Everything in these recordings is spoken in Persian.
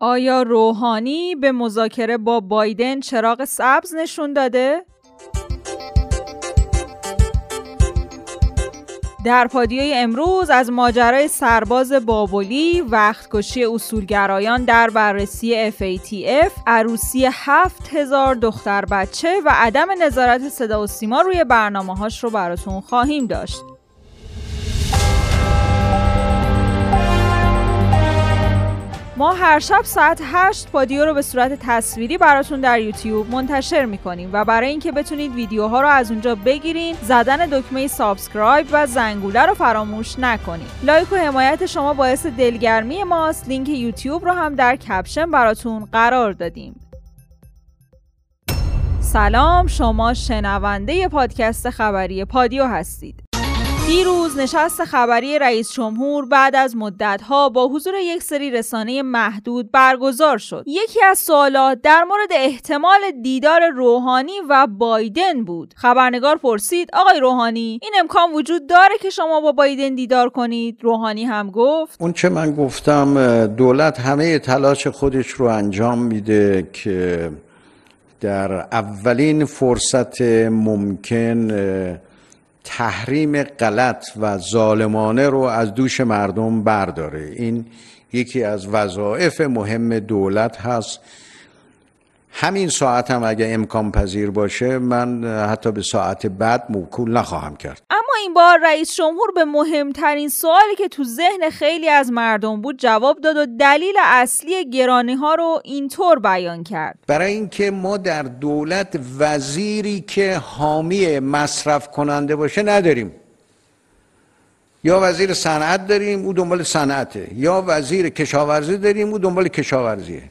آیا روحانی به مذاکره با بایدن چراغ سبز نشون داده؟ در پادیوی امروز از ماجرای سرباز بابلی، وقت کشی اصولگرایان در بررسی FATF، عروسی 7000 دختر بچه و عدم نظارت صدا و سیما روی برنامه هاش رو براتون خواهیم داشت. ما هر شب ساعت 8 پادیو رو به صورت تصویری براتون در یوتیوب منتشر می‌کنیم و برای اینکه بتونید ویدیوها رو از اونجا ببینین زدن دکمه subscribe و زنگوله رو فراموش نکنید لایک و حمایت شما باعث دلگرمی ماست. لینک یوتیوب رو هم در caption براتون قرار دادیم. سلام شما شنونده پادکست خبری پادیو هستید. دیروز نشست خبری رئیس جمهور بعد از مدتها با حضور یک سری رسانه محدود برگزار شد. یکی از سوالات در مورد احتمال دیدار روحانی و بایدن بود. خبرنگار پرسید آقای روحانی این امکان وجود داره که شما با بایدن دیدار کنید؟ روحانی هم گفت اون چه من گفتم دولت همه تلاش خودش رو انجام میده که در اولین فرصت ممکن تحریم غلط و ظالمانه رو از دوش مردم برداره. این یکی از وظایف مهم دولت هست. همین ساعت هم اگه امکان پذیر باشه من حتی به ساعت بعد موکول نخواهم کرد. این بار رئیس جمهور به مهمترین سوالی که تو ذهن خیلی از مردم بود جواب داد و دلیل اصلی گرانی ها رو اینطور بیان کرد. برای اینکه ما در دولت وزیری که حامی مصرف کننده باشه نداریم. یا وزیر صنعت داریم او دنبال صنعته. یا وزیر کشاورزی داریم او دنبال کشاورزیه.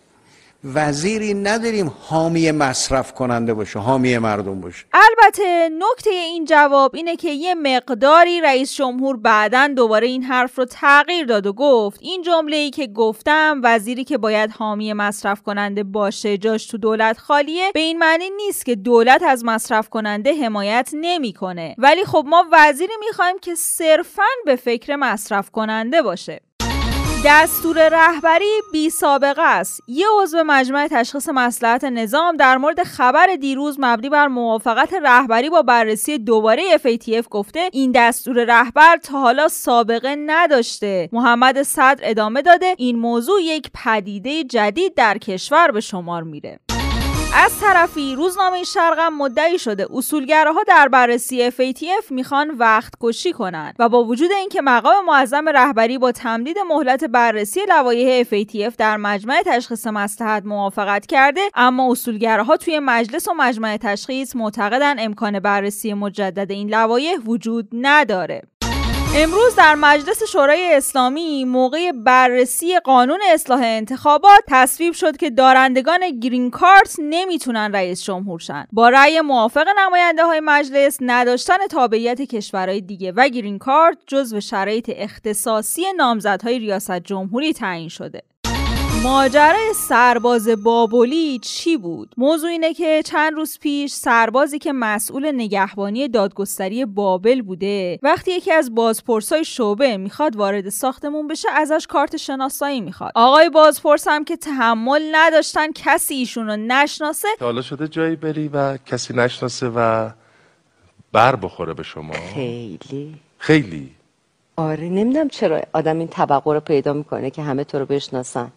وزیری نداریم حامی مصرف کننده باشه حامی مردم باشه. البته نکته این جواب اینه که یه مقداری رئیس جمهور بعدا دوباره این حرف رو تغییر داد و گفت. این جمله ای که گفتم وزیری که باید حامی مصرف کننده باشه جاش تو دولت خالیه به این معنی نیست که دولت از مصرف کننده حمایت نمی‌کنه. ولی خب ما وزیری می‌خوایم که صرفا به فکر مصرف کننده باشه. دستور رهبری بی سابقه است. یه عضو مجمع تشخیص مسلحت نظام در مورد خبر دیروز مبنی بر موافقت رهبری با بررسی دوباره FATF گفته این دستور رهبر تا حالا سابقه نداشته. محمد صدر ادامه داده این موضوع یک پدیده جدید در کشور به شمار میره. از طرفی روزنامه شرقم مدعی شده اصولگراها در بررسی FATF می‌خوان وقت کشی کنند و با وجود اینکه مقام معظم رهبری با تمدید مهلت بررسی لوایح FATF در مجمع تشخیص مصلحت موافقت کرده اما اصولگراها توی مجلس و مجمع تشخیص معتقدن امکان بررسی مجدد این لوایح وجود نداره. امروز در مجلس شورای اسلامی موقع بررسی قانون اصلاح انتخابات تصویب شد که دارندگان گرین کارت نمی‌تونن رئیس جمهور شن. با رأی موافق نماینده های مجلس نداشتن تابعیت کشورهای دیگه و گرین کارت جزو شرایط اختصاصی نامزدهای ریاست جمهوری تعیین شده. ماجرای سرباز بابلی چی بود؟ موضوع اینه که چند روز پیش سربازی که مسئول نگهبانی دادگستری بابل بوده وقتی یکی از بازپرسای شعبه می‌خواد وارد ساختمون بشه ازش کارت شناسایی می‌خواد. آقای بازپرس هم که تحمل نداشتن کسی ایشون رو نشناسه حالا شده جایی بری و کسی نشناسه و بر بخوره به شما؟ خیلی. خیلی. آره نمی‌دونم چرا آدم این طبقه رو پیدا می‌کنه که همه تو رو بشناسن.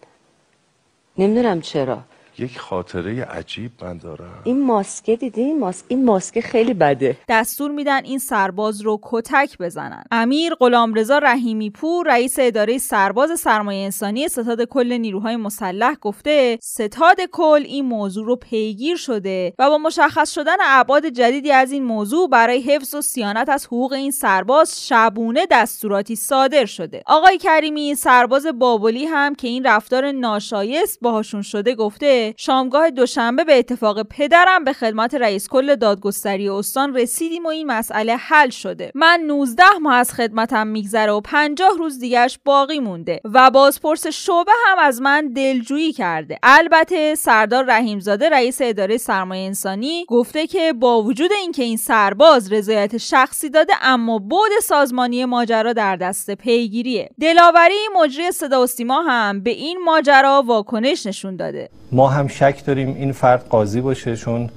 نمی‌دونم چرا. یک خاطره عجیب من دارم. این ماسکه دیدی؟ این ماسک این ماسکه خیلی بده. دستور میدن این سرباز رو کتک بزنن. امیر غلامرضا رحیمی پور رئیس اداره سرباز سرمایه انسانی ستاد کل نیروهای مسلح گفته ستاد کل این موضوع رو پیگیر شده و با مشخص شدن ابعاد جدیدی از این موضوع برای حفظ و صیانت از حقوق این سرباز شبونه دستوراتی صادر شده. آقای کریمی سرباز بابلی هم که این رفتار ناشایست باهاشون شده گفته شامگاه دوشنبه به اتفاق پدرم به خدمت رئیس کل دادگستری استان رسیدیم و این مسئله حل شده. من 19 ماه از خدمتم میگذره و 50 روز دیگرش باقی مونده و بازپرس شعبه هم از من دلجویی کرده. البته سردار رحیمزاده رئیس اداره سرمایه انسانی گفته که با وجود اینکه این سرباز رضایت شخصی داده اما بود سازمانی ماجرا در دست پیگیریه. دلاوری مجری صدا و سیما هم به این ماجرا واکنش نشون داده. ما هم شک داریم این فرد قاضی باشه چون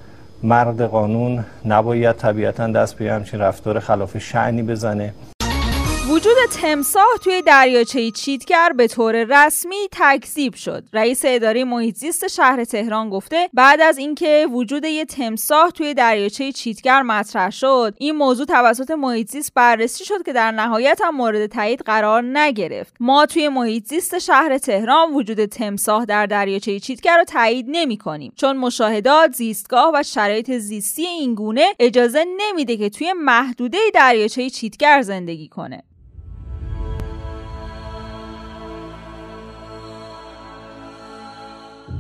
مرد قانون نباید طبیعتا دست به همچین رفتار خلاف شعنی بزنه. وجود تمساح توی دریاچه چیتگر به طور رسمی تکذیب شد. رئیس اداره محیط زیست شهر تهران گفته بعد از اینکه وجود یه تمساح توی دریاچه چیتگر مطرح شد، این موضوع توسط محیط زیست بررسی شد که در نهایت هم مورد تایید قرار نگرفت. ما توی محیط زیست شهر تهران وجود تمساح در دریاچه چیتگر رو تایید نمی کنیم چون مشاهدات، زیستگاه و شرایط زیستی این گونه اجازه نمیده که توی محدوده دریاچه چیتگر زندگی کنه.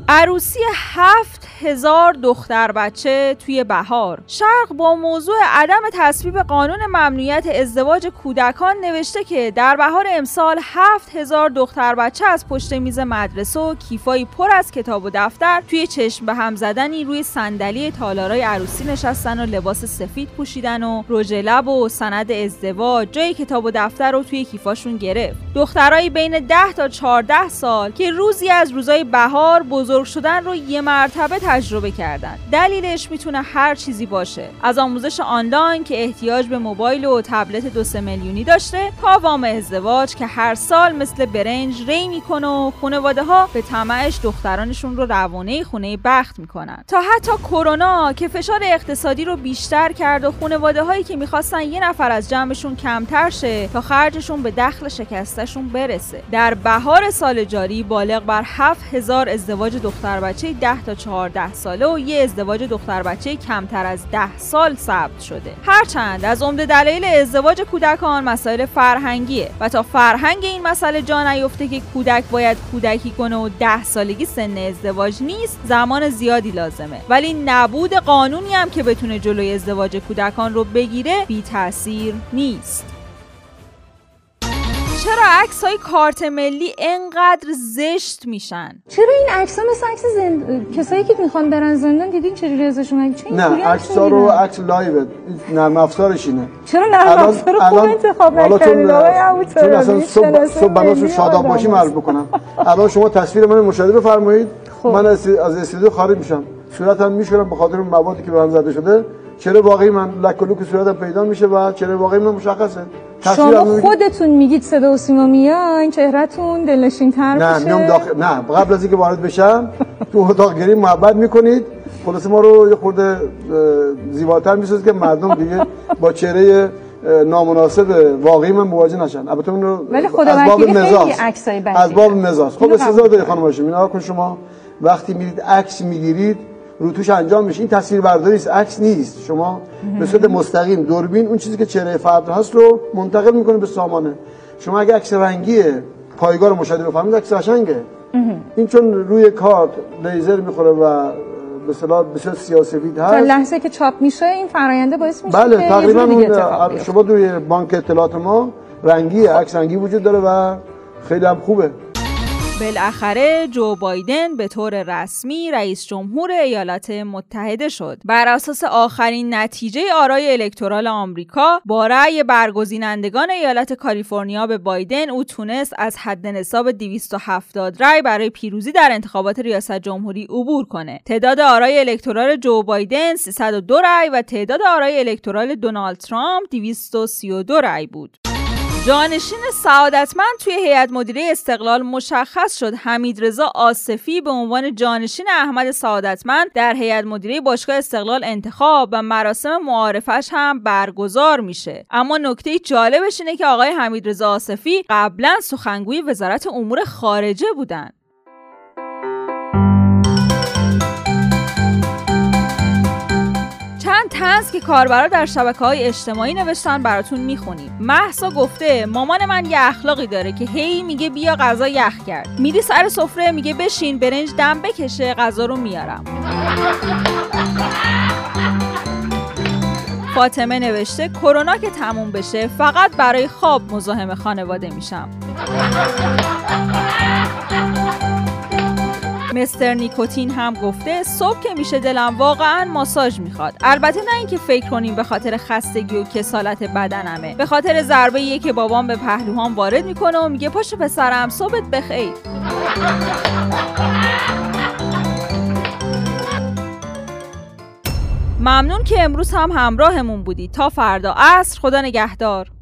عروسی هفت هزار دختر بچه توی بهار. شرق با موضوع عدم تصویب قانون ممنوعیت ازدواج کودکان نوشته که در بهار امسال هفت هزار دختر بچه از پشت میز مدرسه و کیفایی پر از کتاب و دفتر توی چشم به هم زدنی روی صندلی تالارای عروسی نشستن و لباس سفید پوشیدن و رژ لب و سند ازدواج. جای کتاب و دفتر رو توی کیفاشون گرفت. دخترایی بین 10 تا 14 سال که روزی از روزای بهار بزرگ بزرگ شدن رو یه مرتبه تجربه کردن. دلیلش می‌تونه هر چیزی باشه. از آموزش آنلاین که احتیاج به موبایل و تبلت دو سه میلیونی داشته تا وام ازدواج که هر سال مثل برنج ری می‌کنه و خانواده ها به طمعش دخترانشون رو روانه خونه بخت می‌کنن. تا حتی کرونا که فشار اقتصادی رو بیشتر کرد و خانواده هایی که می‌خواستن یه نفر از جمعشون کمتر شه تا خرجشون به دخل شکستشون برسه. در بهار سال جاری بالغ بر 7000 ازدواج دختر بچه 10 تا 14 ساله و یه ازدواج دختر بچه کمتر از 10 سال ثبت شده. هرچند از عمده دلایل ازدواج کودکان مسائل فرهنگیه و تا فرهنگ این مسئله جا نیفته که کودک باید کودکی کنه و 10 سالگی سن ازدواج نیست زمان زیادی لازمه. ولی نبود قانونی هم که بتونه جلوی ازدواج کودکان رو بگیره بی تاثیر نیست. چرا عکس های کارت ملی انقدر زشت میشن؟ چرا این عکس ها مثل عکس زند... کسایی که می‌خوان برن زندان دیدین چجوری ازشون چه نه عکس ها رو عکس لایو نرم افزارش اینه. چرا نرم افزار خوب انتخاب نکردین؟ آقای چون اصلا صبح صبح بناس شاداب باشی معرض بکنم. الان شما تصویر من مشاهده بفرمایید. خب. من از استودیو خارج میشم. صورتم میشورم به خاطر موادی که به هم زده شده. چرا واقعی من لک و لوک صورتم پیدا میشه و چرا واقعی من مشخصه؟ شما خودتون میگید صدا و سیما میان چهرهتون دلنشین تر نه میام داخل نه قبل از اینکه وارد بشم تو اتاق گیری محبت می‌کنید. خلاص ما رو یه خورده زیباتر می‌سازید که مردم دیگه با چهره نامناسب واقعی من مواجه نشن. البته اون رو ولی خدا از باب مزاج از باب مزاج. خب سزا داری خانم هاشمی. اینا کن شما وقتی میرید عکس می‌گیرید رو توش انجام میشه. این تصویر برداری است عکس نیست. شما به صورت مستقیم دوربین اون چیزی که چهره فرد هست رو منتقل می‌کنه به سامانه. شما اگه عکس رنگیه پایگاه رو مشاهده بفهمید عکس قشنگه. این چون روی کارت لیزر می‌خوره و به اصطلاح بسیار سیاسفید هست. لحظه که چاپ میشه این فراینده باعث میشه بله تقریبا اون شما روی بانک اطلاعات ما رنگی عکس رنگی وجود داره و خیلی هم خوبه. بالاخره جو بایدن به طور رسمی رئیس جمهور ایالات متحده شد. بر اساس آخرین نتیجه آرای الکترال آمریکا با رأی برگزینندگان ایالت کالیفرنیا به بایدن او تونست از حد نصاب 270 رأی برای پیروزی در انتخابات ریاست جمهوری عبور کنه. تعداد آرای الکترال جو بایدن 302 رأی و تعداد آرای الکترال دونالد ترامپ 232 رأی بود. جانشین سعادتمند توی هیئت مدیره استقلال مشخص شد حمید رضا آصفی به عنوان جانشین احمد سعادتمند در هیئت مدیره باشگاه استقلال انتخاب و مراسم معارفش هم برگزار میشه. اما نکته جالبش اینه که آقای حمید رضا آصفی قبلا سخنگوی وزارت امور خارجه بودن. تنز که کاربرا در شبکه های اجتماعی نوشتن براتون می‌خونیم. محسا گفته مامان من یه اخلاقی داره که هی میگه بیا غذا یخ کرد. میری سر سفره میگه بشین برنج دم بکشه غذا رو میارم. فاطمه نوشته کرونا که تموم بشه فقط برای خواب مزاحم خانواده میشم. مستر نیکوتین هم گفته صبح که میشه دلم واقعا ماساژ می‌خواد. البته نه اینکه فکر کنیم به خاطر خستگی و کسالت بدنمه. به خاطر ضربه که بابام به پهلوهام وارد می‌کنه و میگه پاشو پسرم صبحت بخیر ممنون که امروز هم همراهمون بودی تا فردا عصر خدا نگهدار.